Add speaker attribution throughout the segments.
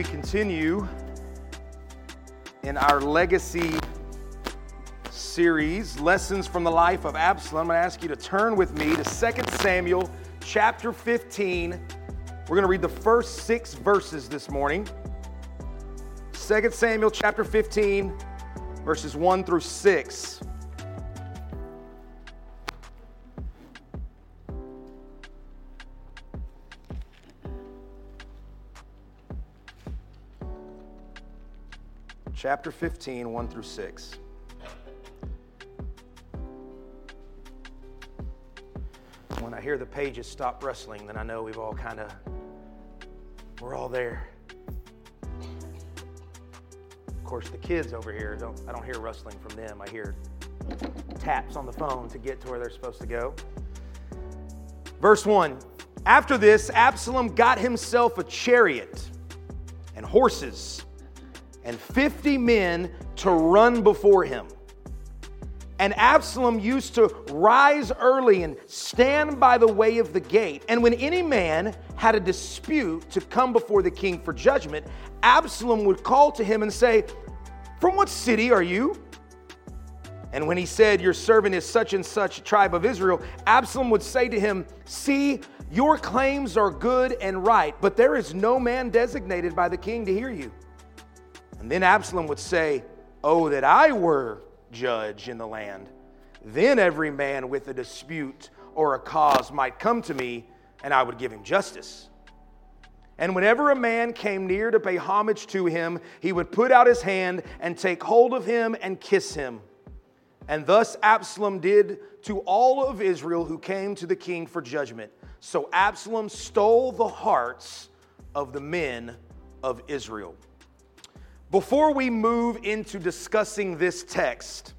Speaker 1: we continue in our legacy series, Lessons from the Life of Absalom, I'm going to ask you to turn with me to 2 Samuel chapter 15. We're going to read the first six verses this morning. 2 Samuel chapter 15, verses 1 through 6. Chapter 15, 1 through 6. When I hear the pages stop rustling, then I know we've all kind of, we're all there. Of course, the kids over here, don't, I don't hear rustling from them. I hear taps on the phone to get to where they're supposed to go. Verse 1 After this, Absalom got himself a chariot and horses and 50 men to run before him. And Absalom used to rise early and stand by the way of the gate. And when any man had a dispute to come before the king for judgment, Absalom would call to him and say, From what city are you? And when he said, Your servant is such and such tribe of Israel, Absalom would say to him, See, your claims are good and right, but there is no man designated by the king to hear you. And then Absalom would say, Oh, that I were judge in the land. Then every man with a dispute or a cause might come to me, and I would give him justice. And whenever a man came near to pay homage to him, he would put out his hand and take hold of him and kiss him. And thus Absalom did to all of Israel who came to the king for judgment. So Absalom stole the hearts of the men of Israel. Before we move into discussing this text,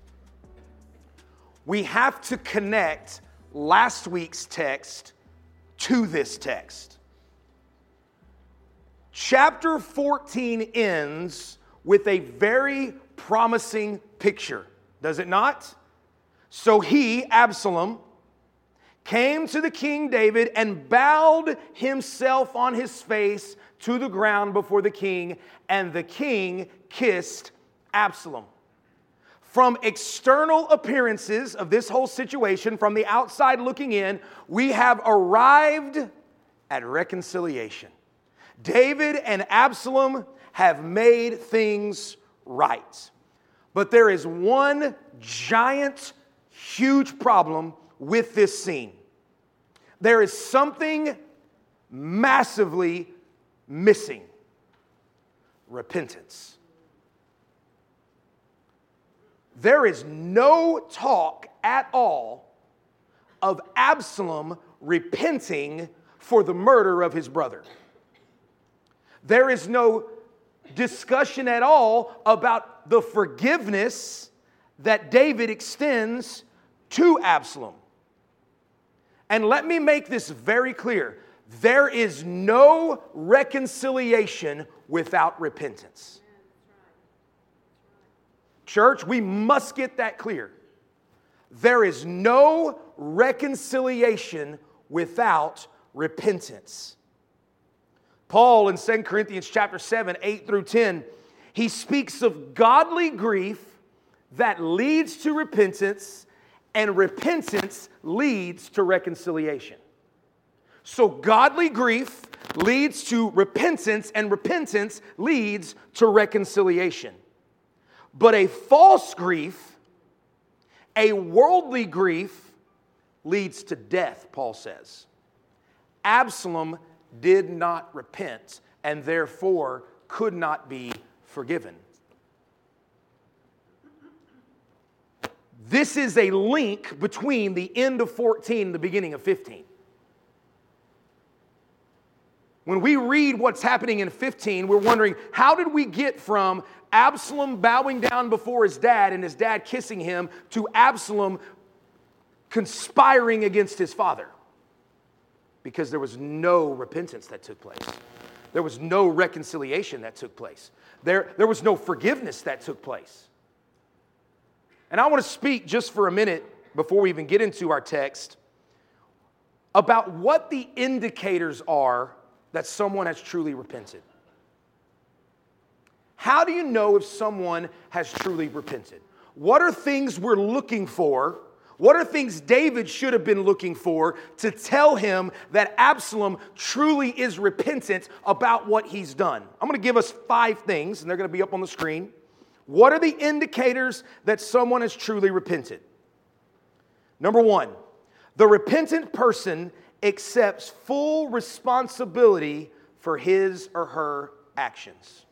Speaker 1: we have to connect last week's text to this text. Chapter 14 ends with a very promising picture, does it not? So he, Absalom, came to the king David and bowed himself on his face to the ground before the king, and the king kissed Absalom. From external appearances of this whole situation, from the outside looking in, we have arrived at reconciliation. David and Absalom have made things right. But there is one giant, huge problem with this scene. There is something massively missing repentance. There is no talk at all of Absalom repenting for the murder of his brother. There is no discussion at all about the forgiveness that David extends to Absalom. And let me make this very clear there is no reconciliation without repentance. Church, we must get that clear. There is no reconciliation without repentance. Paul in 2 Corinthians chapter 7, 8 through 10, he speaks of godly grief that leads to repentance, and repentance leads to reconciliation. So, godly grief leads to repentance, and repentance leads to reconciliation. But a false grief, a worldly grief, leads to death, Paul says. Absalom did not repent and therefore could not be forgiven. This is a link between the end of 14 and the beginning of 15. When we read what's happening in 15, we're wondering how did we get from Absalom bowing down before his dad and his dad kissing him to Absalom conspiring against his father? Because there was no repentance that took place. There was no reconciliation that took place. There, there was no forgiveness that took place. And I want to speak just for a minute before we even get into our text about what the indicators are that someone has truly repented. How do you know if someone has truly repented? What are things we're looking for? What are things David should have been looking for to tell him that Absalom truly is repentant about what he's done? I'm going to give us five things, and they're going to be up on the screen. What are the indicators that someone has truly repented? Number one, the repentant person accepts full responsibility for his or her actions.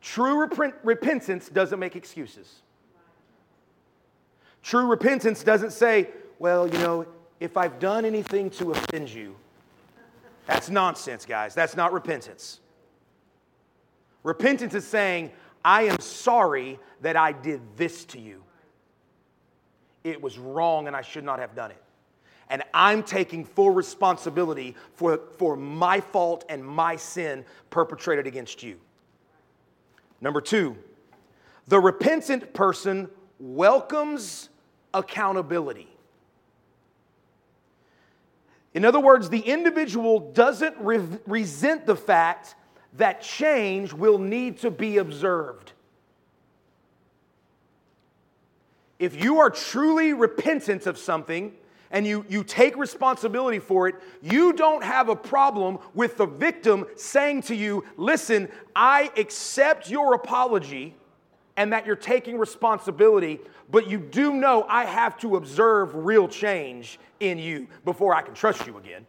Speaker 1: True rep- repentance doesn't make excuses. True repentance doesn't say, well, you know, if I've done anything to offend you, that's nonsense, guys. That's not repentance. Repentance is saying, I am sorry that I did this to you. It was wrong and I should not have done it. And I'm taking full responsibility for, for my fault and my sin perpetrated against you. Number two, the repentant person welcomes accountability. In other words, the individual doesn't re- resent the fact that change will need to be observed. If you are truly repentant of something and you, you take responsibility for it, you don't have a problem with the victim saying to you, Listen, I accept your apology and that you're taking responsibility, but you do know I have to observe real change in you before I can trust you again.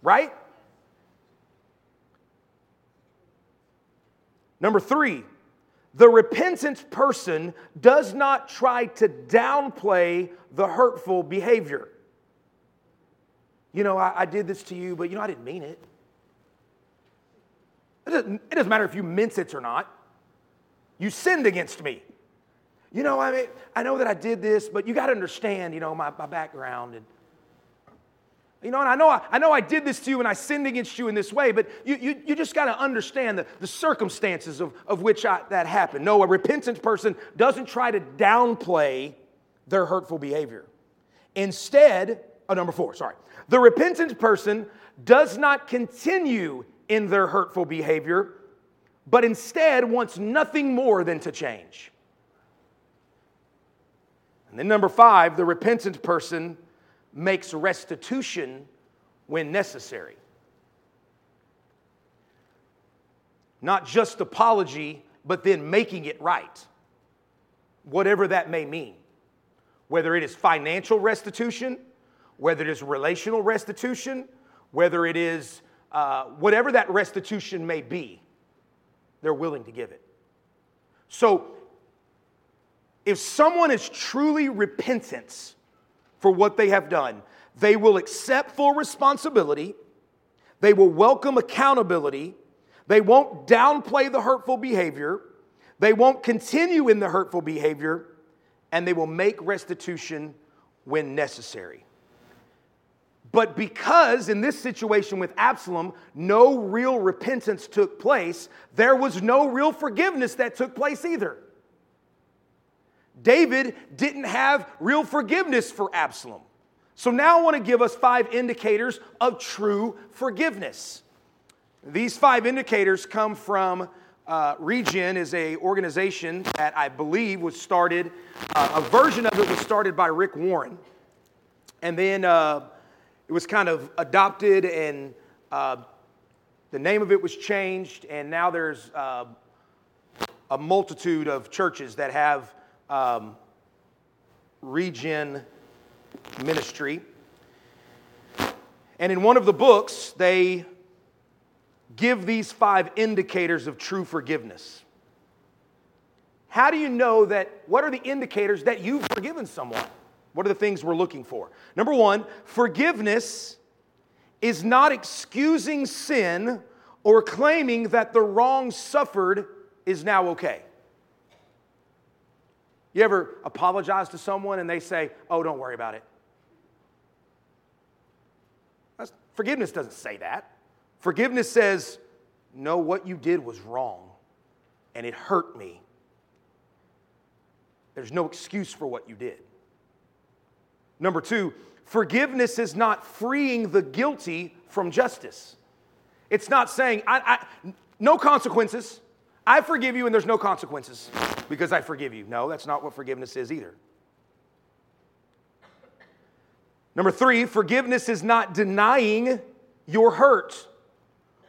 Speaker 1: Right? Number three, the repentant person does not try to downplay the hurtful behavior. You know, I, I, did this to you, but you know, I didn't mean it. It doesn't, it doesn't matter if you meant it or not. You sinned against me. You know, I mean, I know that I did this, but you got to understand, you know, my, my background. And, you know, and I know I, I know I did this to you and I sinned against you in this way, but you, you, you just got to understand the, the circumstances of, of which I, that happened. No, a repentant person doesn't try to downplay their hurtful behavior. Instead, oh, number four, sorry. The repentant person does not continue in their hurtful behavior, but instead wants nothing more than to change. And then, number five, the repentant person makes restitution when necessary. Not just apology, but then making it right, whatever that may mean. Whether it is financial restitution, whether it is relational restitution, whether it is uh, whatever that restitution may be they're willing to give it. So, if someone is truly repentant for what they have done, they will accept full responsibility, they will welcome accountability, they won't downplay the hurtful behavior, they won't continue in the hurtful behavior, and they will make restitution when necessary. But because in this situation with Absalom, no real repentance took place, there was no real forgiveness that took place either. David didn't have real forgiveness for Absalom. So now I want to give us five indicators of true forgiveness. These five indicators come from uh, Regen is a organization that I believe was started, uh, a version of it was started by Rick Warren. And then uh, it was kind of adopted and uh, the name of it was changed, and now there's uh, a multitude of churches that have um, regen ministry. And in one of the books, they give these five indicators of true forgiveness. How do you know that? What are the indicators that you've forgiven someone? What are the things we're looking for? Number one, forgiveness is not excusing sin or claiming that the wrong suffered is now okay. You ever apologize to someone and they say, oh, don't worry about it? That's, forgiveness doesn't say that. Forgiveness says, no, what you did was wrong and it hurt me. There's no excuse for what you did. Number two, forgiveness is not freeing the guilty from justice. It's not saying, I, I, no consequences. I forgive you and there's no consequences because I forgive you. No, that's not what forgiveness is either. Number three, forgiveness is not denying your hurt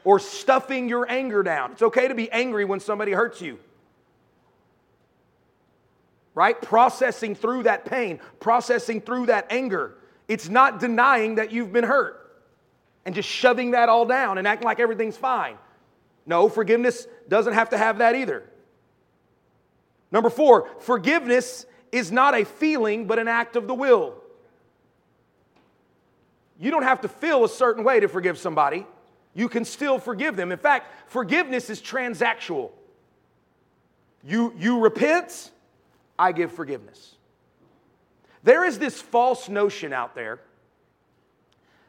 Speaker 1: or stuffing your anger down. It's okay to be angry when somebody hurts you. Right? Processing through that pain, processing through that anger. It's not denying that you've been hurt and just shoving that all down and acting like everything's fine. No, forgiveness doesn't have to have that either. Number four, forgiveness is not a feeling but an act of the will. You don't have to feel a certain way to forgive somebody. You can still forgive them. In fact, forgiveness is transactional. You, you repent, I give forgiveness. There is this false notion out there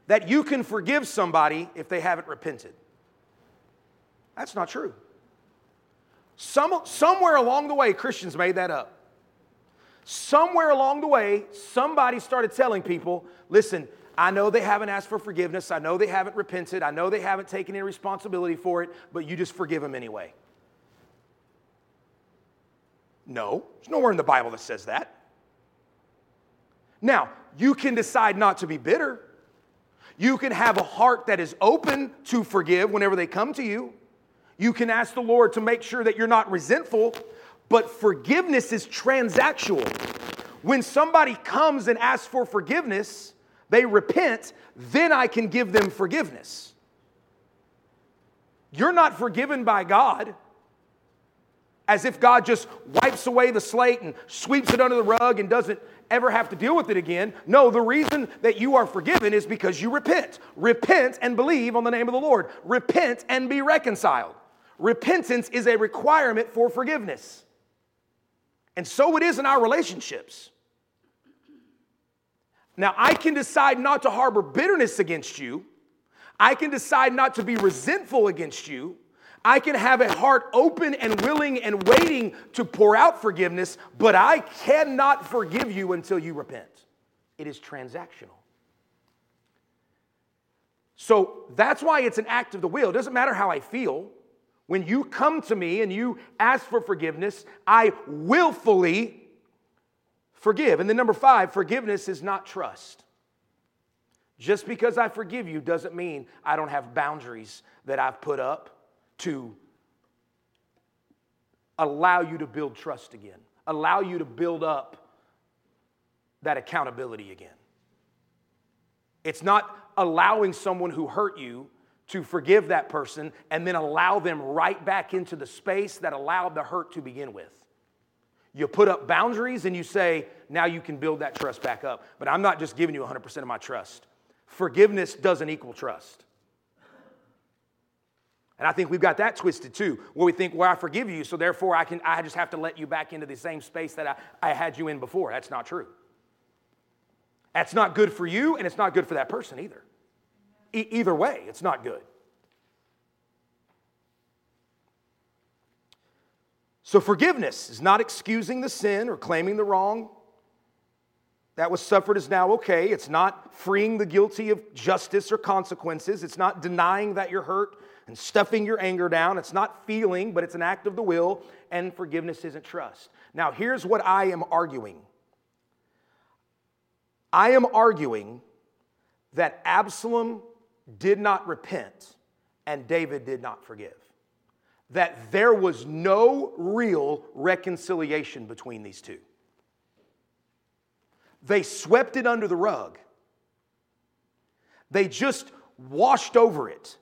Speaker 1: that you can forgive somebody if they haven't repented. That's not true. Some, somewhere along the way, Christians made that up. Somewhere along the way, somebody started telling people listen, I know they haven't asked for forgiveness. I know they haven't repented. I know they haven't taken any responsibility for it, but you just forgive them anyway. No, there's nowhere in the Bible that says that. Now, you can decide not to be bitter. You can have a heart that is open to forgive whenever they come to you. You can ask the Lord to make sure that you're not resentful, but forgiveness is transactional. When somebody comes and asks for forgiveness, they repent, then I can give them forgiveness. You're not forgiven by God as if God just wipes away the slate and sweeps it under the rug and doesn't ever have to deal with it again. No, the reason that you are forgiven is because you repent. Repent and believe on the name of the Lord. Repent and be reconciled. Repentance is a requirement for forgiveness. And so it is in our relationships. Now, I can decide not to harbor bitterness against you. I can decide not to be resentful against you. I can have a heart open and willing and waiting to pour out forgiveness, but I cannot forgive you until you repent. It is transactional. So that's why it's an act of the will. It doesn't matter how I feel. When you come to me and you ask for forgiveness, I willfully forgive. And then number five, forgiveness is not trust. Just because I forgive you doesn't mean I don't have boundaries that I've put up to allow you to build trust again, allow you to build up that accountability again. It's not allowing someone who hurt you to forgive that person and then allow them right back into the space that allowed the hurt to begin with. You put up boundaries and you say, now you can build that trust back up. But I'm not just giving you 100% of my trust. Forgiveness doesn't equal trust. And I think we've got that twisted too, where we think, well, I forgive you, so therefore I, can, I just have to let you back into the same space that I, I had you in before. That's not true. That's not good for you, and it's not good for that person either. E- either way, it's not good. So, forgiveness is not excusing the sin or claiming the wrong that was suffered is now okay. It's not freeing the guilty of justice or consequences. It's not denying that you're hurt and stuffing your anger down. It's not feeling, but it's an act of the will, and forgiveness isn't trust. Now, here's what I am arguing I am arguing that Absalom did not repent and David did not forgive. That there was no real reconciliation between these two. They swept it under the rug, they just washed over it.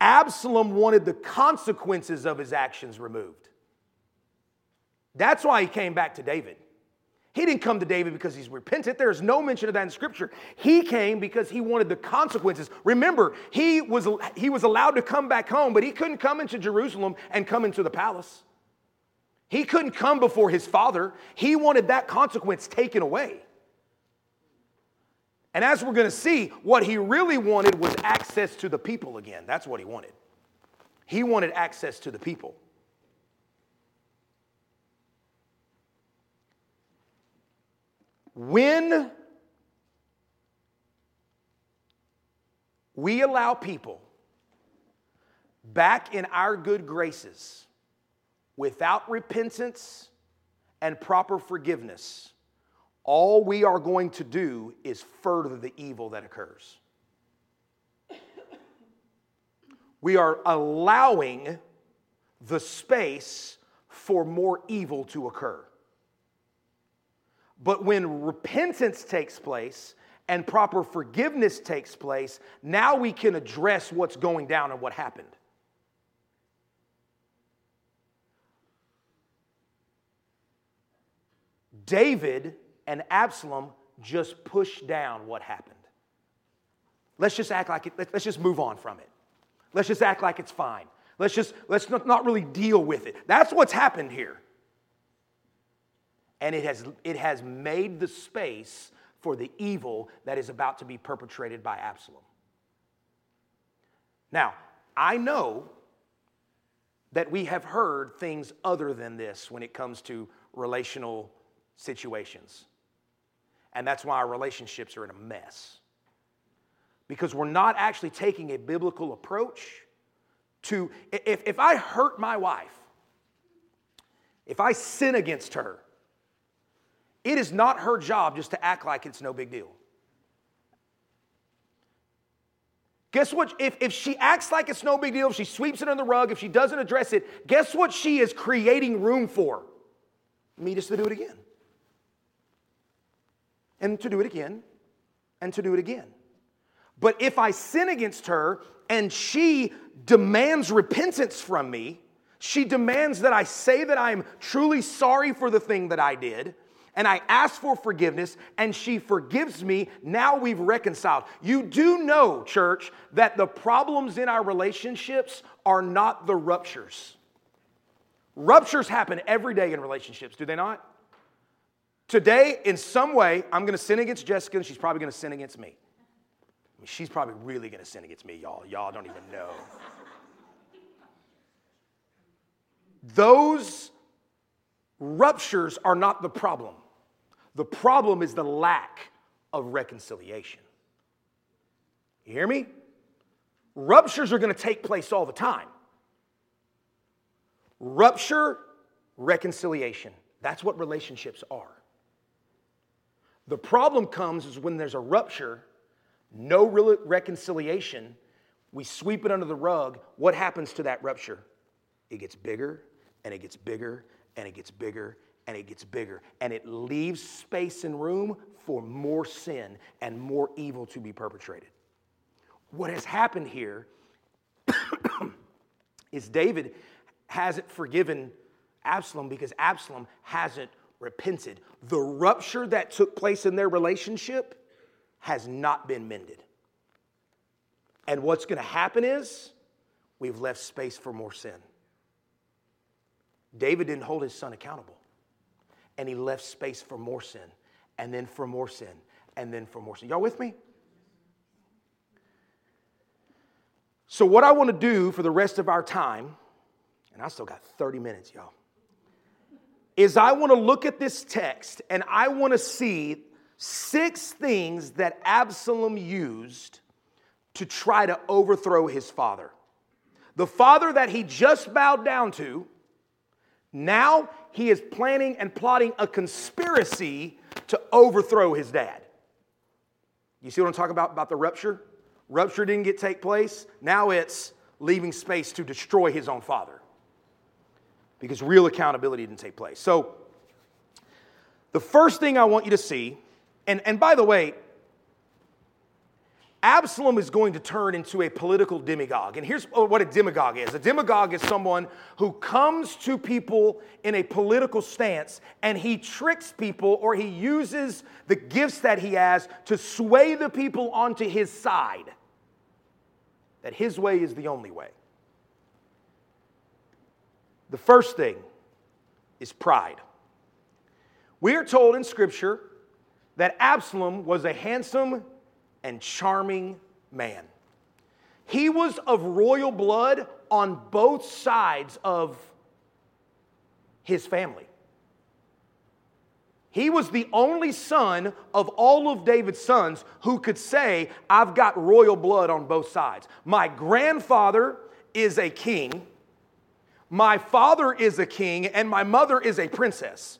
Speaker 1: Absalom wanted the consequences of his actions removed. That's why he came back to David. He didn't come to David because he's repentant. There is no mention of that in Scripture. He came because he wanted the consequences. Remember, he was, he was allowed to come back home, but he couldn't come into Jerusalem and come into the palace. He couldn't come before his father. He wanted that consequence taken away. And as we're going to see, what he really wanted was access to the people again. That's what he wanted. He wanted access to the people. When we allow people back in our good graces without repentance and proper forgiveness, all we are going to do is further the evil that occurs. We are allowing the space for more evil to occur. But when repentance takes place and proper forgiveness takes place, now we can address what's going down and what happened. David and Absalom just pushed down what happened. Let's just act like it, let's just move on from it. Let's just act like it's fine. Let's just, let's not, not really deal with it. That's what's happened here. And it has, it has made the space for the evil that is about to be perpetrated by Absalom. Now, I know that we have heard things other than this when it comes to relational situations. And that's why our relationships are in a mess. Because we're not actually taking a biblical approach to, if, if I hurt my wife, if I sin against her, it is not her job just to act like it's no big deal. Guess what? If, if she acts like it's no big deal, if she sweeps it under the rug, if she doesn't address it, guess what she is creating room for? Me just to do it again and to do it again and to do it again. But if I sin against her and she demands repentance from me, she demands that I say that I'm truly sorry for the thing that I did, and I ask for forgiveness, and she forgives me, now we've reconciled. You do know, church, that the problems in our relationships are not the ruptures. Ruptures happen every day in relationships, do they not? Today, in some way, I'm to sin against Jessica, and she's probably to sin against me. I mean, she's probably really to sin against me, y'all. Y'all don't even know. Those ruptures are not the problem. The problem is the lack of reconciliation. You hear me? Ruptures are going to take place all the time. Rupture, reconciliation. That's what relationships are. The problem comes is when there's a rupture, no real reconciliation, we sweep it under the rug. What happens to that rupture? It gets bigger and it gets bigger and it gets bigger and it gets bigger. And it leaves space and room for more sin and more evil to be perpetrated. What has happened here is David hasn't forgiven Absalom because Absalom hasn't repented. The rupture that took place in their relationship has not been mended. And what's going to happen is we've left space for more sin. David didn't hold his son accountable, and he left space for more sin, and then for more sin, and then for more sin. Y'all with me? So, what I want to do for the rest of our time, and I still got 30 minutes, y'all is I want to look at this text and I want to see six things that Absalom used to try to overthrow his father. The father that he just bowed down to, now he is planning and plotting a conspiracy to overthrow his dad. You see what I'm talking about about the rupture? Rupture didn't get take place. Now it's leaving space to destroy his own father because real accountability didn't take place. So, the first thing I want you to see, and, and by the way, Absalom is going to turn into a political demagogue. And here's what a demagogue is a demagogue is someone who comes to people in a political stance and he tricks people or he uses the gifts that he has to sway the people onto his side. That his way is the only way. The first thing is pride. We are told in Scripture that Absalom was a handsome and charming man. He was of royal blood on both sides of his family. He was the only son of all of David's sons who could say, I've got royal blood on both sides. My grandfather is a king, my father is a king, and my mother is a princess.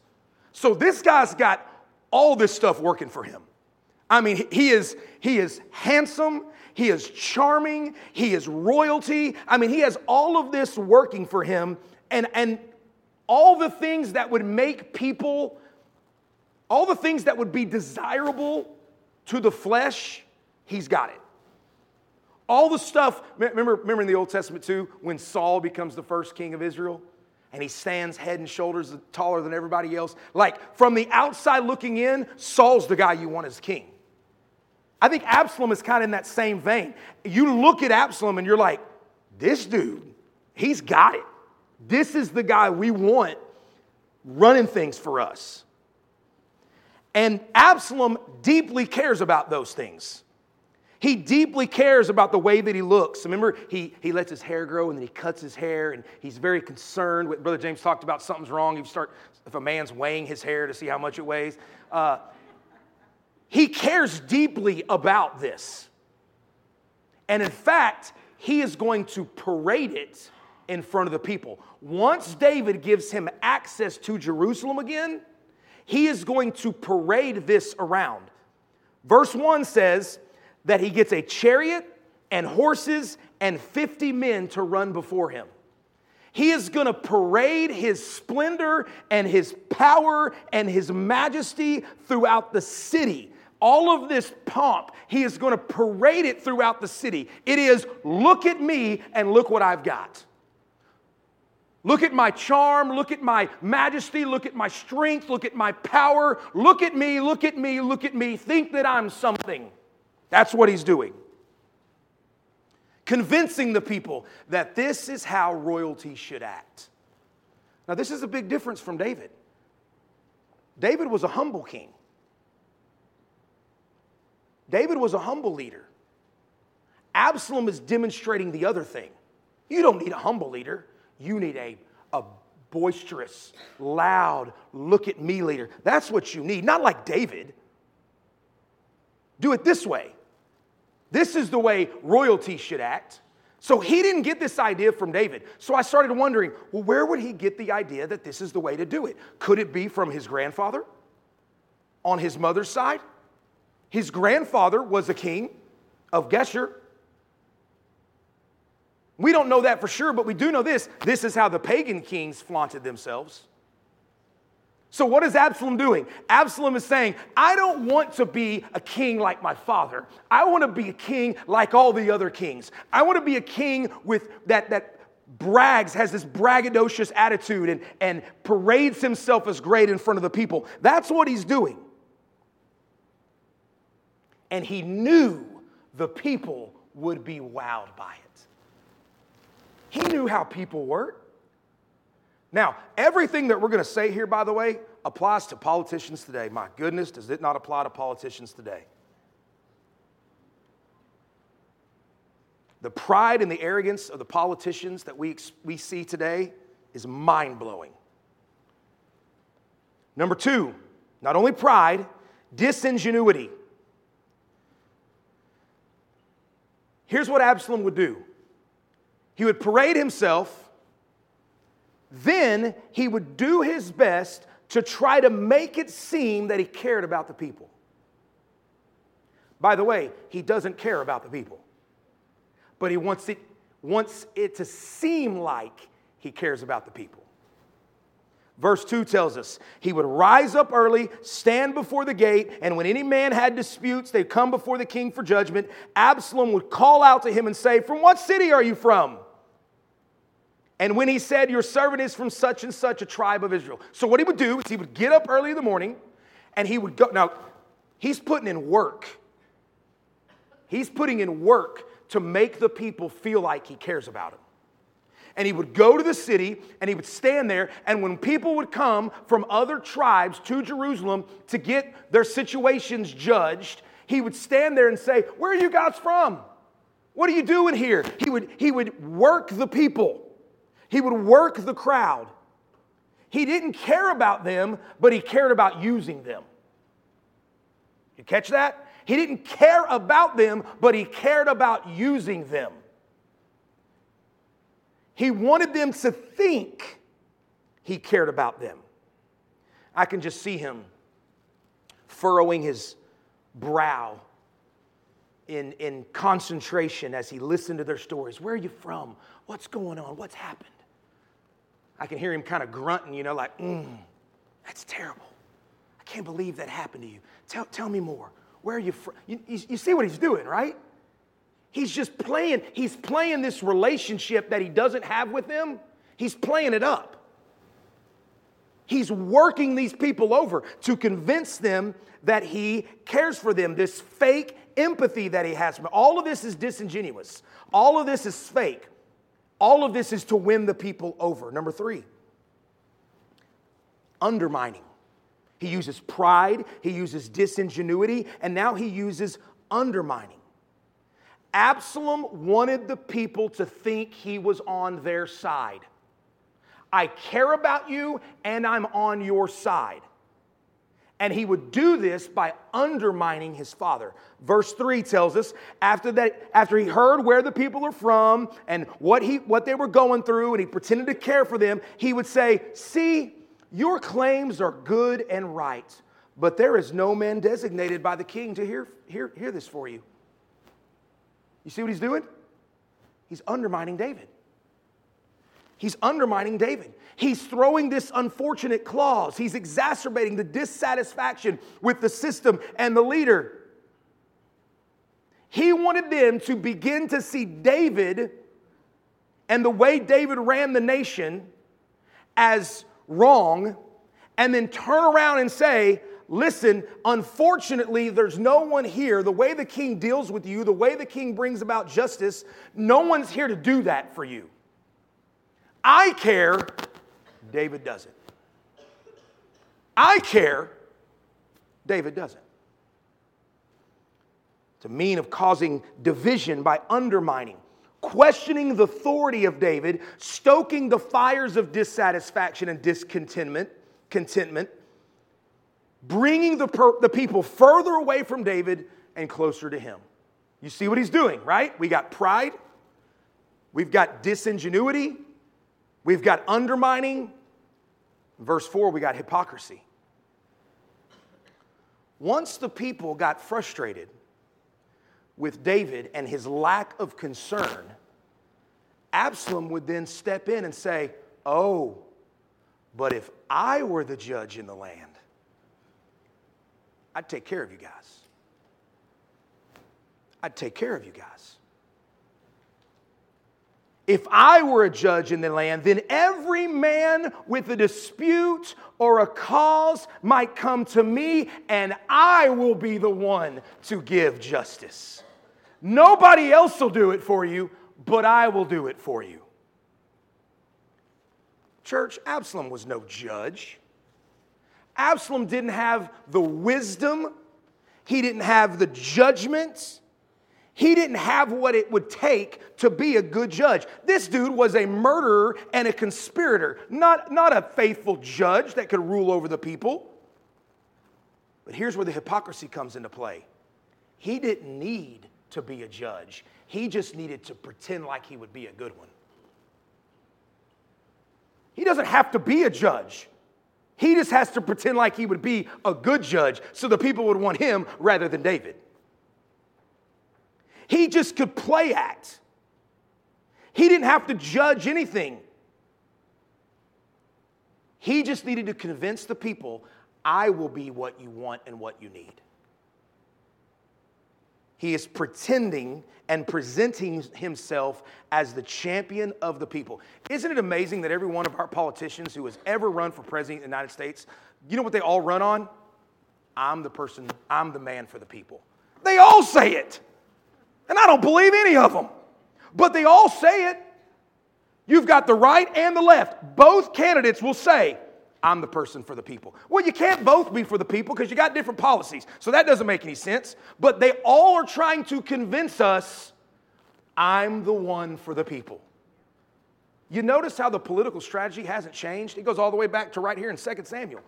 Speaker 1: So this guy's got all this stuff working for him. I mean, he is, he is handsome, he is charming, he is royalty. I mean, he has all of this working for him, and, and all the things that would make people all the things that would be desirable to the flesh, he's got it. All the stuff, remember, remember in the Old Testament too, when Saul becomes the first king of Israel? and he stands head and shoulders taller than everybody else. Like from the outside looking in, Saul's the guy you want as king. I think Absalom is kind of in that same vein. You look at Absalom and you're like, this dude, he's got it. This is the guy we want running things for us. And Absalom deeply cares about those things. He deeply cares about the way that he looks. Remember, he, he lets his hair grow and then he cuts his hair, and he's very concerned. With, Brother James talked about something's wrong. You start, if a man's weighing his hair to see how much it weighs. Uh, he cares deeply about this. And in fact, he is going to parade it in front of the people. Once David gives him access to Jerusalem again, he is going to parade this around. Verse 1 says that he gets a chariot and horses and 50 men to run before him. He is going to parade his splendor and his power and his majesty throughout the city. All of this pomp, he is going to parade it throughout the city. It is, look at me and look what I've got. Look at my charm, look at my majesty, look at my strength, look at my power. Look at me, look at me, look at me. Think that I'm something. That's what he's doing. Convincing the people that this is how royalty should act. Now, this is a big difference from David. David was a humble king, David was a humble leader. Absalom is demonstrating the other thing. You don't need a humble leader. You need a, a boisterous, loud, look at me leader. That's what you need, not like David. Do it this way. This is the way royalty should act. So he didn't get this idea from David. So I started wondering, well, where would he get the idea that this is the way to do it? Could it be from his grandfather on his mother's side? His grandfather was a king of Geshur. We don't know that for sure, but we do know this. This is how the pagan kings flaunted themselves. So, what is Absalom doing? Absalom is saying, I don't want to be a king like my father. I want to be a king like all the other kings. I want to be a king with that, that brags, has this braggadocious attitude and, and parades himself as great in front of the people. That's what he's doing. And he knew the people would be wowed by it. He knew how people work. Now, everything that we're going to say here, by the way, applies to politicians today. My goodness, does it not apply to politicians today? The pride and the arrogance of the politicians that we, we see today is mind blowing. Number two, not only pride, disingenuity. Here's what Absalom would do he would parade himself, then he would do his best to try to make it seem that he cared about the people. By the way, he doesn't care about the people, but he wants it, wants it to seem like he cares about the people. Verse 2 tells us he would rise up early, stand before the gate, and when any man had disputes, they'd come before the king for judgment. Absalom would call out to him and say, From what city are you from? And when he said, Your servant is from such and such a tribe of Israel. So, what he would do is he would get up early in the morning and he would go. Now, he's putting in work. He's putting in work to make the people feel like he cares about them and he would go to the city and he would stand there. And when people would come from other tribes to Jerusalem to get their situations judged, he would stand there and say, Where are you guys from? What are you doing here? He would, he would work the people, he would work the crowd. He didn't care about them, but he cared about using them. You catch that? He didn't care about them, but he cared about using them. He wanted them to think he cared about them. I can just see him furrowing his brow in, in concentration as he listened to their stories. Where are you from? What's going on? What's happened? I can hear him kind of grunting, you know, like, mm, that's terrible. I can't believe that happened to you. Tell, tell me more. Where are you from? You, you, you see what he's doing, right? He's just playing, he's playing this relationship that he doesn't have with them. He's playing it up. He's working these people over to convince them that he cares for them, this fake empathy that he has. All of this is disingenuous. All of this is fake. All of this is to win the people over. Number three, undermining. He uses pride, he uses disingenuity, and now he uses undermining. Absalom wanted the people to think he was on their side. I care about you and I'm on your side. And he would do this by undermining his father. Verse 3 tells us after that, after he heard where the people are from and what, he, what they were going through, and he pretended to care for them, he would say, See, your claims are good and right, but there is no man designated by the king to hear, hear, hear this for you. You see what he's doing? He's undermining David. He's undermining David. He's throwing this unfortunate clause. He's exacerbating the dissatisfaction with the system and the leader. He wanted them to begin to see David and the way David ran the nation as wrong, and then turn around and say, Listen, unfortunately, there's no one here. The way the king deals with you, the way the king brings about justice, no one's here to do that for you. I care, David doesn't. I care, David doesn't. It's a mean of causing division by undermining, questioning the authority of David, stoking the fires of dissatisfaction and discontentment, contentment, bringing the, per- the people further away from David and closer to him. You see what he's doing, right? We got pride, we've got disingenuity, We've got undermining. Verse 4, we got hypocrisy. Once the people got frustrated with David and his lack of concern, Absalom would then step in and say, Oh, but if I were the judge in the land, I'd take care of you guys. I'd take care of you guys. If I were a judge in the land, then every man with a dispute or a cause might come to me, and I will be the one to give justice. Nobody else will do it for you, but I will do it for you. Church, Absalom was no judge. Absalom didn't have the wisdom, he didn't have the judgment he didn't have what it would take to be a good judge. This dude was a murderer and a conspirator, not, not a faithful judge that could rule over the people. But here's where the hypocrisy comes into play. He didn't need to be a judge, he just needed to pretend like he would be a good one. He doesn't have to be a judge. He just has to pretend like he would be a good judge so the people would want him rather than David. He just could play act. He didn't have to judge anything. He just needed to convince the people, I will be what you want and what you need. He is pretending and presenting himself as the champion of the people. Isn't it amazing that every one of our politicians who has ever run for president of the United States, you know what they all run on? I'm the person, I'm the man for the people. They all say it. And I don't believe any of them. But they all say it. You've got the right and the left. Both candidates will say, I'm the person for the people. Well, you can't both be for the people because you got different policies. So that doesn't make any sense. But they all are trying to convince us I'm the one for the people. You notice how the political strategy hasn't changed? It goes all the way back to right here in 2 Samuel.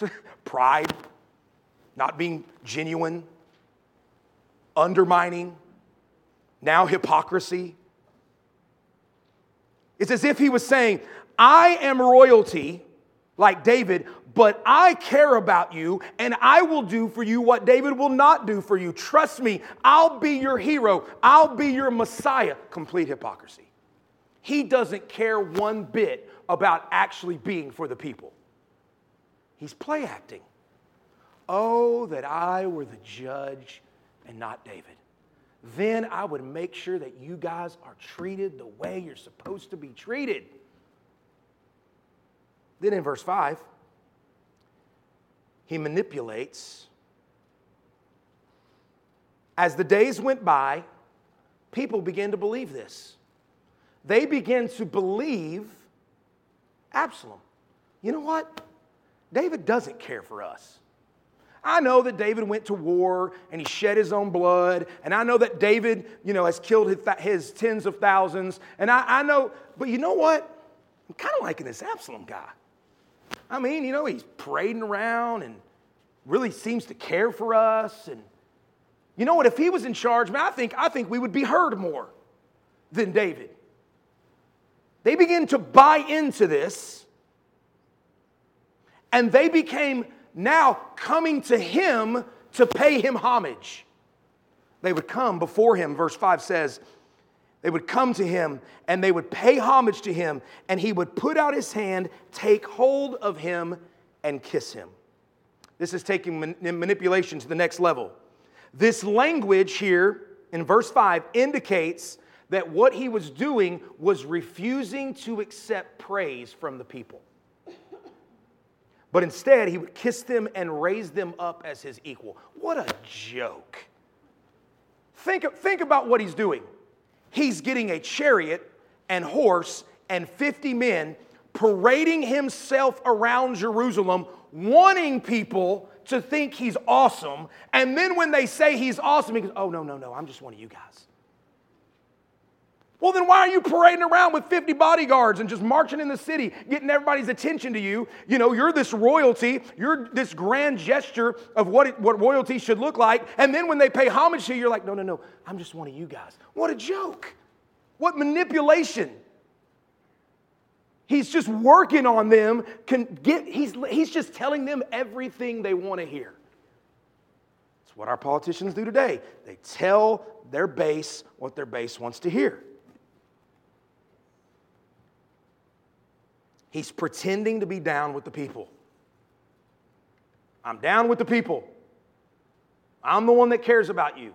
Speaker 1: Pride, not being genuine, undermining, now hypocrisy. It's as if he was saying, I am royalty, like David, but I care about you and I will do for you what David will not do for you. Trust me, I'll be your hero, I'll be your Messiah. Complete hypocrisy. He doesn't care one bit about actually being for the people, he's play acting. Oh, that I were the judge and not David. Then I would make sure that you guys are treated the way you're supposed to be treated. Then in verse 5, he manipulates. As the days went by, people began to believe this. They began to believe Absalom. You know what? David doesn't care for us. I know that David went to war and he shed his own blood, and I know that David, you know, has killed his, his tens of thousands, and I, I know, but you know what? I'm kind of liking this Absalom guy. I mean, you know, he's parading around and really seems to care for us. And you know what? If he was in charge, man, I think, I think we would be heard more than David. They begin to buy into this, and they became now coming to him to pay him homage. They would come before him, verse 5 says, they would come to him and they would pay homage to him, and he would put out his hand, take hold of him, and kiss him. This is taking man- manipulation to the next level. This language here in verse 5 indicates that what he was doing was refusing to accept praise from the people. But instead, he would kiss them and raise them up as his equal. What a joke. Think, think about what he's doing he's getting a chariot and horse and 50 men parading himself around Jerusalem, wanting people to think he's awesome. And then when they say he's awesome, he goes, Oh, no, no, no, I'm just one of you guys. Well, then why are you parading around with 50 bodyguards and just marching in the city, getting everybody's attention to you? You know, you're this royalty, you're this grand gesture of what, it, what royalty should look like. And then when they pay homage to you, you're like, no, no, no, I'm just one of you guys. What a joke. What manipulation. He's just working on them, can get, he's, he's just telling them everything they want to hear. It's what our politicians do today. They tell their base what their base wants to hear. He's pretending to be down with the people. I'm down with the people. I'm the one that cares about you.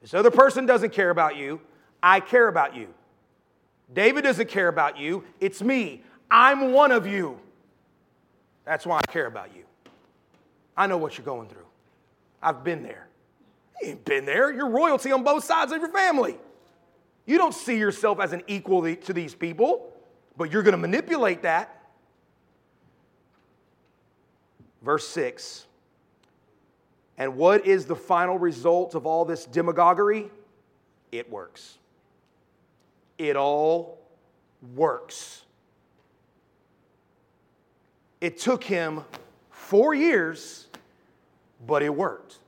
Speaker 1: This other person doesn't care about you. I care about you. David doesn't care about you. It's me. I'm one of you. That's why I care about you. I know what you're going through. I've been there. You ain't been there. You're royalty on both sides of your family. You don't see yourself as an equal to these people but you're going to manipulate that. Verse 6 And what is the final result of all this demagoguery? It works. It all works. It took him four years, but it worked.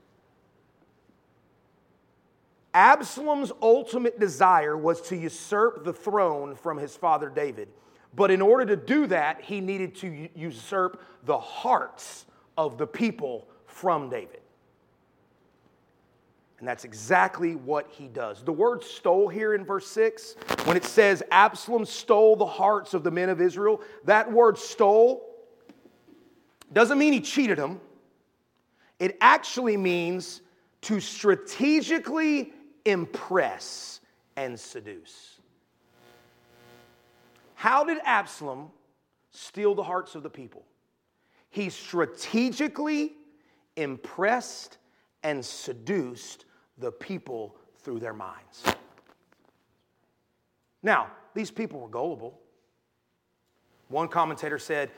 Speaker 1: Absalom's ultimate desire was to usurp the throne from his father David. But in order to do that, he needed to usurp the hearts of the people from David. And that's exactly what he does. The word stole here in verse 6, when it says Absalom stole the hearts of the men of Israel, that word stole doesn't mean he cheated them. It actually means to strategically impress and seduce. How did Absalom steal the hearts of the people? He strategically impressed and seduced the people through their minds. Now, these people were gullible. One commentator said,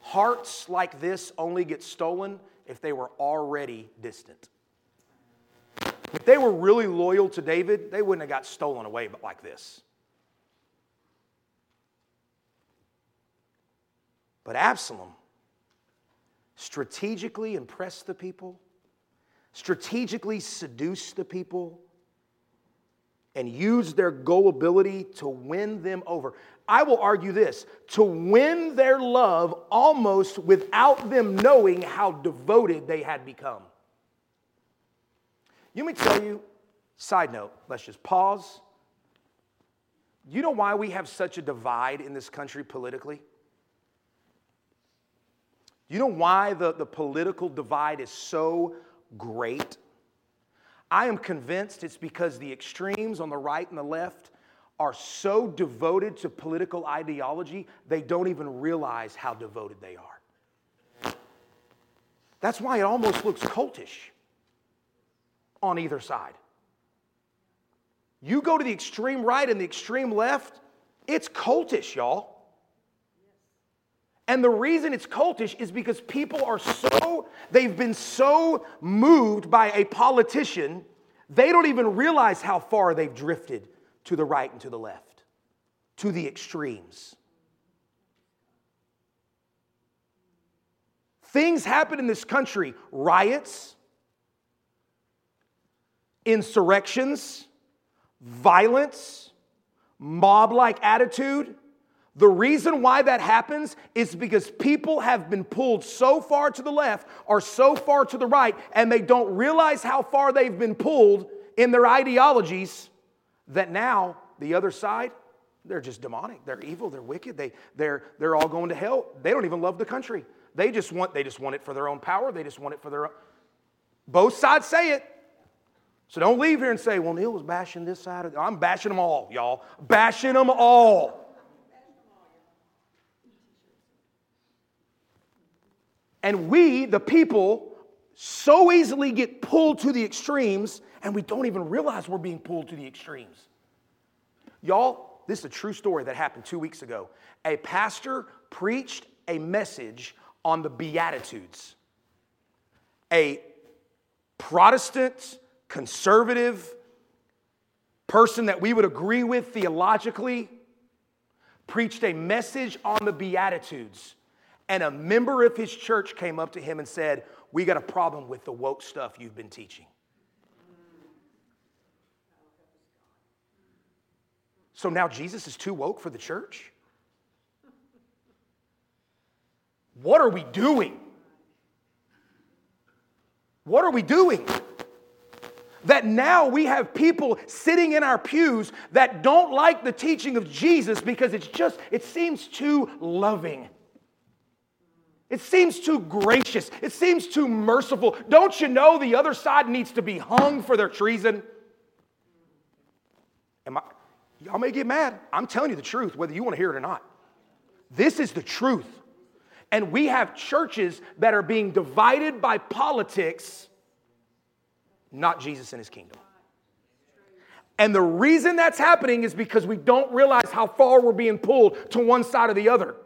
Speaker 1: Hearts like this only get stolen if they were already distant. If they were really loyal to David, they wouldn't have got stolen away like this. But Absalom strategically impressed the people, strategically seduced the people, and used their gullibility to win them over. I will argue this to win their love almost without them knowing how devoted they had become. You me tell you, side note, let's just pause. You know why we have such a divide in this country politically? You know why the, the political divide is so great? I am convinced it's because the extremes on the right and the left are so devoted to political ideology, they don't even realize how devoted they are. That's why it almost looks cultish on either side. You go to the extreme right and the extreme left, it's cultish, y'all. And the reason it's cultish is because people are so, they've been so moved by a politician, they don't even realize how far they've drifted to the right and to the left, to the extremes. Things happen in this country riots, insurrections, violence, mob like attitude the reason why that happens is because people have been pulled so far to the left or so far to the right, and they don't realize how far they've been pulled in their ideologies that now the other side, they're just demonic. They're evil. They're wicked. They, they're, they're all going to hell. They don't even love the country. They just want, they just want it for their own power. They just want it for their own. Both sides say it. So don't leave here and say, well, Neil was bashing this side. Of, I'm bashing them all, y'all. Bashing them all. And we, the people, so easily get pulled to the extremes and we don't even realize we're being pulled to the extremes. Y'all, this is a true story that happened two weeks ago. A pastor preached a message on the Beatitudes. A Protestant, conservative person that we would agree with theologically preached a message on the Beatitudes and a member of his church came up to him and said, We got a problem with the woke stuff you've been teaching. So now Jesus is too woke for the church? What are we doing? What are we doing? That now we have people sitting in our pews that don't like the teaching of Jesus because it's just, it seems too loving. It seems too gracious. It seems too merciful. Don't you know the other side needs to be hung for their treason? Am I, y'all may get mad. I'm telling you the truth, whether you want to hear it or not. This is the truth. And we have churches that are being divided by politics, not Jesus and his kingdom. And the reason that's happening is because we don't realize how far we're being pulled to one side or the other.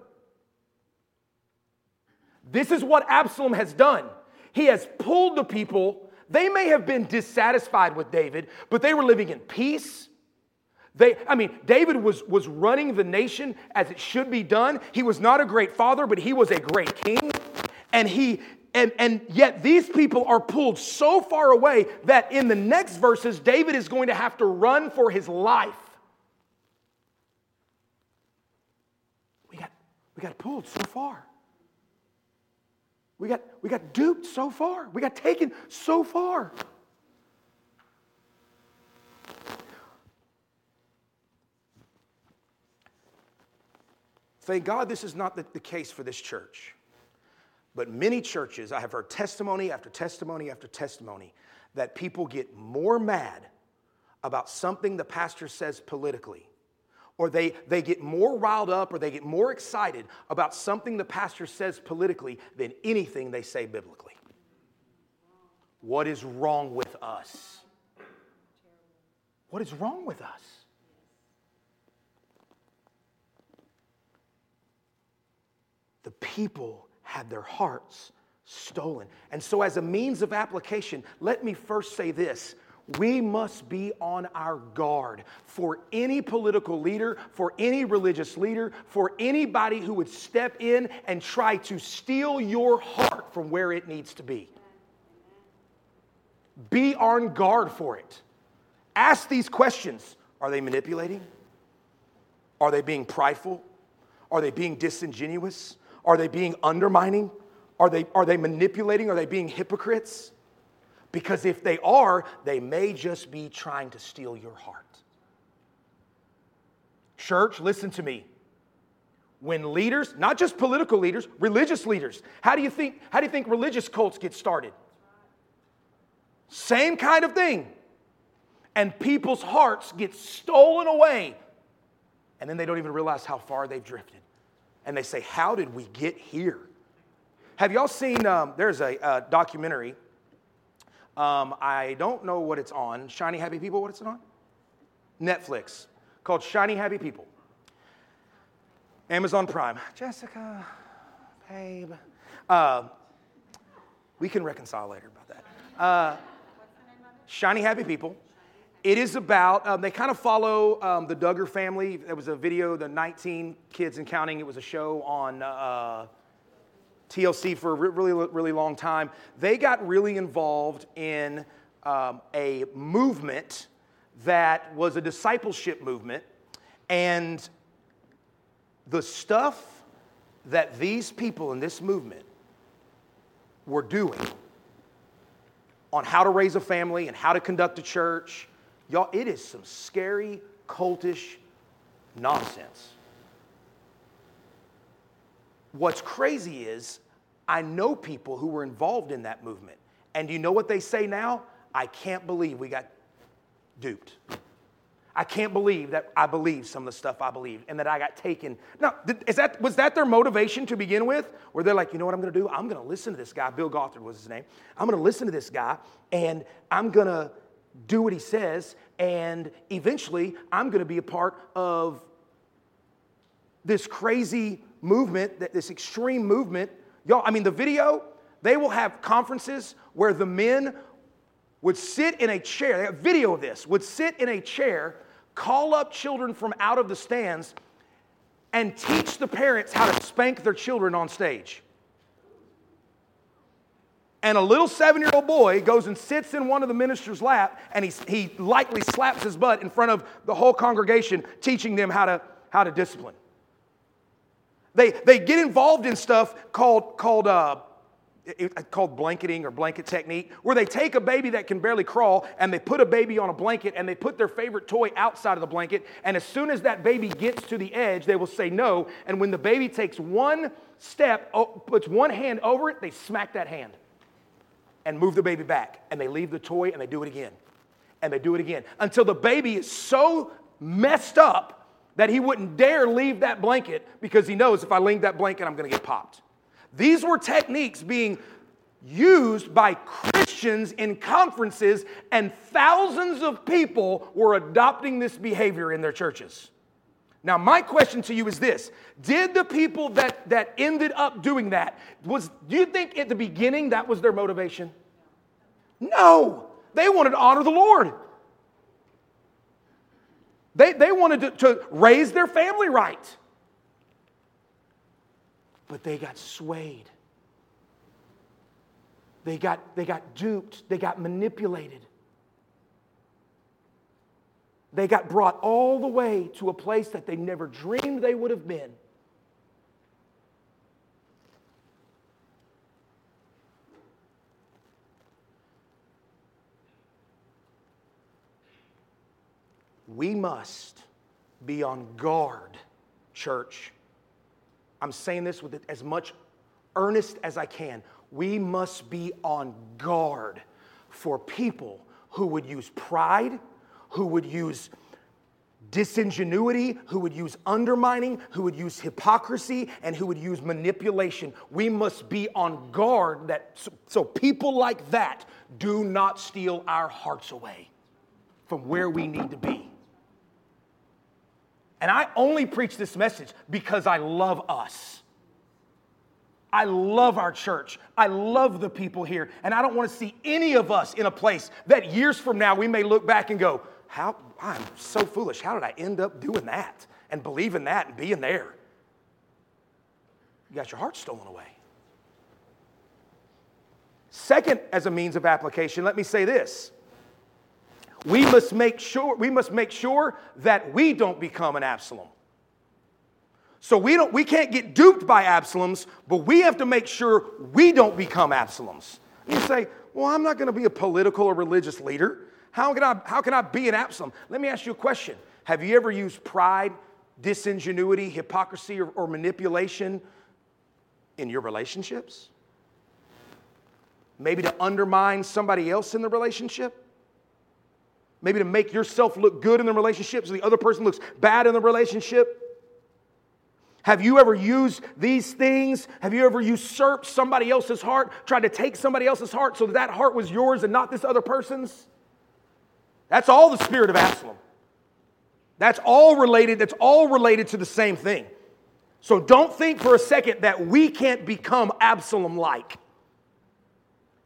Speaker 1: This is what Absalom has done. He has pulled the people. They may have been dissatisfied with David, but they were living in peace. They, I mean, David was, was running the nation as it should be done. He was not a great father, but he was a great king. And he and, and yet these people are pulled so far away that in the next verses, David is going to have to run for his life. We got, we got pulled so far. We got, we got duped so far. We got taken so far. Thank God this is not the, the, case for this church. But many churches, I have heard testimony after testimony after testimony, that people get more mad about something the pastor says politically or they, they get more riled up or they get more excited about something the pastor says politically than anything they say biblically. What is wrong with us? What is wrong with us? The people had their hearts stolen. And so, as a means of application, let me first say this we must be on our guard for any political leader, for any religious leader, for anybody who would step in and try to steal your heart from where it needs to be. Be on guard for it. Ask these questions Are they manipulating? Are they being prideful? Are they being disingenuous? Are they being undermining? Are they, are they manipulating? Are they being hypocrites? Because if they are, they may just be trying to steal your heart. Church, listen to me. When leaders, not just political leaders, religious leaders, how do you think, how do you think religious cults get started? Same kind of thing. And people's hearts get stolen away. And then they don't even realize how far they've drifted. And they say, How did we get here? Have y'all seen, um, there's a, a documentary. Um, I don't know what it's on. Shiny Happy People, what it's on? Netflix, called Shiny Happy People. Amazon Prime. Jessica, babe. Uh, we can reconcile later about that. Uh, Shiny Happy People. It is about, um, they kind of follow um, the Duggar family. There was a video, the 19 Kids and Counting. It was a show on uh, TLC for a really, really long time. They got really involved in um, a movement that was a discipleship movement. And the stuff that these people in this movement were doing on how to raise a family and how to conduct a church, y'all, it is some scary, cultish nonsense. What's crazy is I know people who were involved in that movement. And you know what they say now? I can't believe we got duped. I can't believe that I believed some of the stuff I believed and that I got taken. Now, is that, was that their motivation to begin with? Where they're like, you know what I'm going to do? I'm going to listen to this guy. Bill Gothard was his name. I'm going to listen to this guy and I'm going to do what he says. And eventually, I'm going to be a part of this crazy movement, that this extreme movement. Y'all, I mean, the video, they will have conferences where the men would sit in a chair, they have video of this, would sit in a chair call up children from out of the stands and teach the parents how to spank their children on stage. And a little seven year old boy goes and sits in one of the minister's lap and he, he lightly slaps his butt in front of the whole congregation, teaching them how to, how to discipline. They, they get involved in stuff called, called uh, called blanketing or blanket technique, where they take a baby that can barely crawl and they put a baby on a blanket and they put their favorite toy outside of the blanket. And as soon as that baby gets to the edge, they will say no. And when the baby takes one step, puts one hand over it, they smack that hand and move the baby back. And they leave the toy and they do it again. And they do it again until the baby is so messed up that he wouldn't dare leave that blanket because he knows if I leave that blanket, I'm going to get popped. These were techniques being used by Christians in conferences, and thousands of people were adopting this behavior in their churches. Now, my question to you is this Did the people that, that ended up doing that, was, do you think at the beginning that was their motivation? No, they wanted to honor the Lord. They, they wanted to, to raise their family right but they got swayed. They got, they got duped. They got manipulated. They got brought all the way to a place that they never dreamed they would have been. We must be on guard, church, I'm saying this with as much earnest as I can. We must be on guard for people who would use pride, who would use disingenuity, who would use undermining, who would use hypocrisy, and who would use manipulation. We must be on guard that so, so people like that do not steal our hearts away from where we need to be. And I only preach this message because I love us. I love our church. I love the people here. And I don't want to see any of us in a place that years from now we may look back and go, How I'm so foolish. How did I end up doing that and believing that and being there? You got your heart stolen away. Second, as a means of application, let me say this. We must make sure, we must make sure that we don't become an Absalom. So we, don't, we can't get duped by Absaloms, but we have to make sure we don't become Absaloms. You say, well, I'm not going to be a political or religious leader. How can, I, how can I be an Absalom? Let me ask you a question. Have you ever used pride, disingenuity, hypocrisy, or, or manipulation in your relationships? Maybe to undermine somebody else in the relationship? Maybe to make yourself look good in the relationship so the other person looks bad in the relationship? Have you ever used these things? Have you ever usurped somebody else's heart, tried to take somebody else's heart so that, that heart was yours and not this other person's? That's all the spirit of Absalom. That's all related, that's all related to the same thing. So don't think for a second that we can't become Absalom like.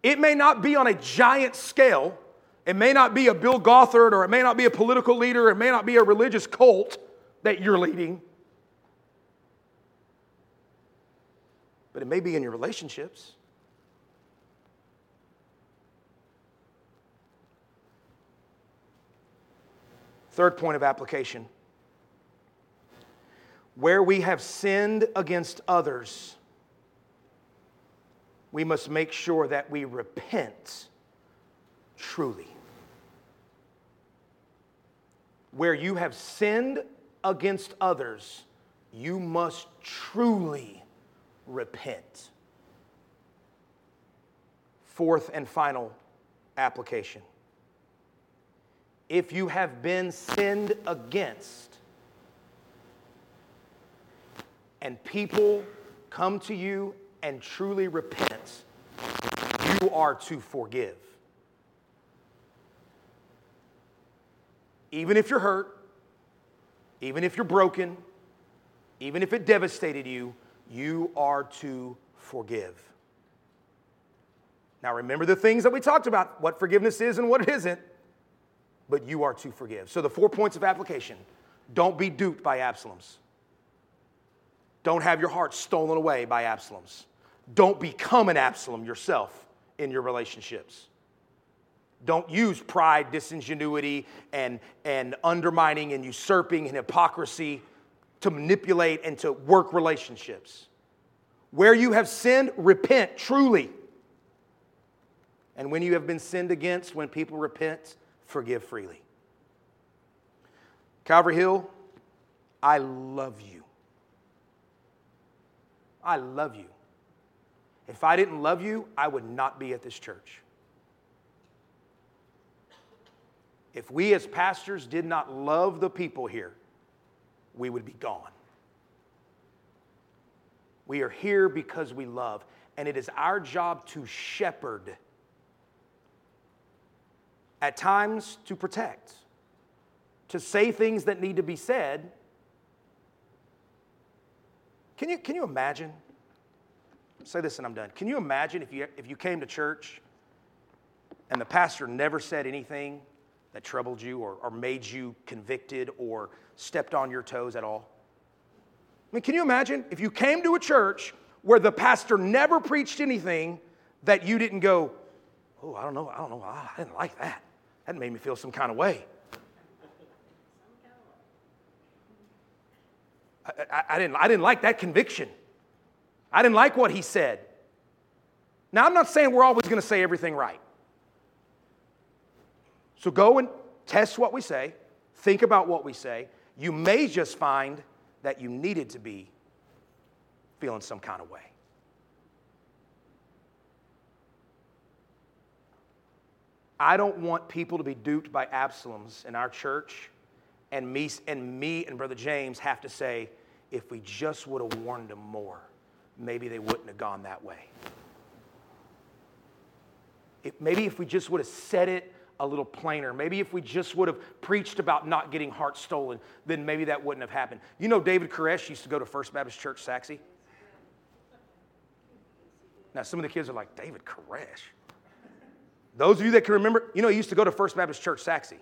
Speaker 1: It may not be on a giant scale, it may not be a Bill Gothard, or it may not be a political leader, it may not be a religious cult that you're leading. but it may be in your relationships. Third point of application where we have sinned against others, we must make sure that we repent truly. Where you have sinned against others, you must truly repent. Fourth and final application. If you have been sinned against, and people come to you and truly repent, you are to forgive. Even if you're hurt, even if you're broken, even if it devastated you, you are to forgive. Now, remember the things that we talked about what forgiveness is and what it isn't, but you are to forgive. So, the four points of application don't be duped by Absaloms. Don't have your heart stolen away by Absaloms. Don't become an Absalom yourself in your relationships. Don't use pride, disingenuity, and, and undermining and usurping and hypocrisy to manipulate and to work relationships. Where you have sinned, repent truly. And when you have been sinned against, when people repent, forgive freely. Calvary Hill, I love you. I love you. If I didn't love you, I would not be at this church. If we as pastors did not love the people here, we would be gone. We are here because we love, and it is our job to shepherd, at times to protect, to say things that need to be said. Can you, can you imagine? Say this and I'm done. Can you imagine if you, if you came to church and the pastor never said anything that troubled you or, or made you convicted or stepped on your toes at all? I mean, can you imagine if you came to a church where the pastor never preached anything that you didn't go, oh, I don't know, I don't know, I didn't like that. That made me feel some kind of way. I, I, I, didn't, I didn't like that conviction. I didn't like what he said. Now, I'm not saying we're always going to say everything right. So go and test what we say, think about what we say. You may just find that you needed to be feeling some kind of way. I don't want people to be duped by Absaloms in our church, and me and, me and Brother James have to say, if we just would have warned them more, maybe they wouldn't have gone that way. Maybe if we just would have said it a little plainer. Maybe if we just would have preached about not getting hearts stolen, then maybe that wouldn't have happened. You know, David Koresh used to go to First Baptist Church, Sachse. Now, some of the kids are like, David Koresh. Those of you that can remember, you know, he used to go to First Baptist Church, Sachse.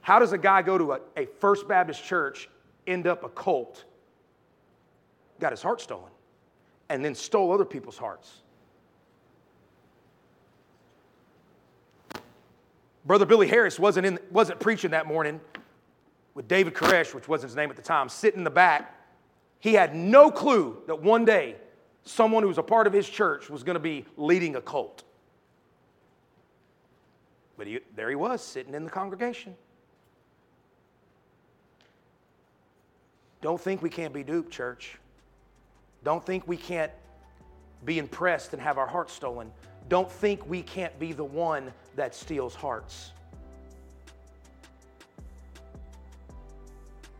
Speaker 1: How does a guy go to a, a First Baptist church, end up a cult, got his heart stolen, and then stole other people's hearts? Brother Billy Harris wasn't, in, wasn't preaching that morning with David Koresh, which wasn't his name at the time, sitting in the back. He had no clue that one day someone who was a part of his church was going to be leading a cult. But he, there he was, sitting in the congregation. Don't think we can't be duped, church. Don't think we can't be impressed and have our hearts stolen. Don't think we can't be the one that steals hearts.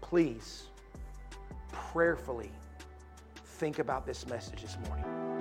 Speaker 1: Please, prayerfully, think about this message this morning.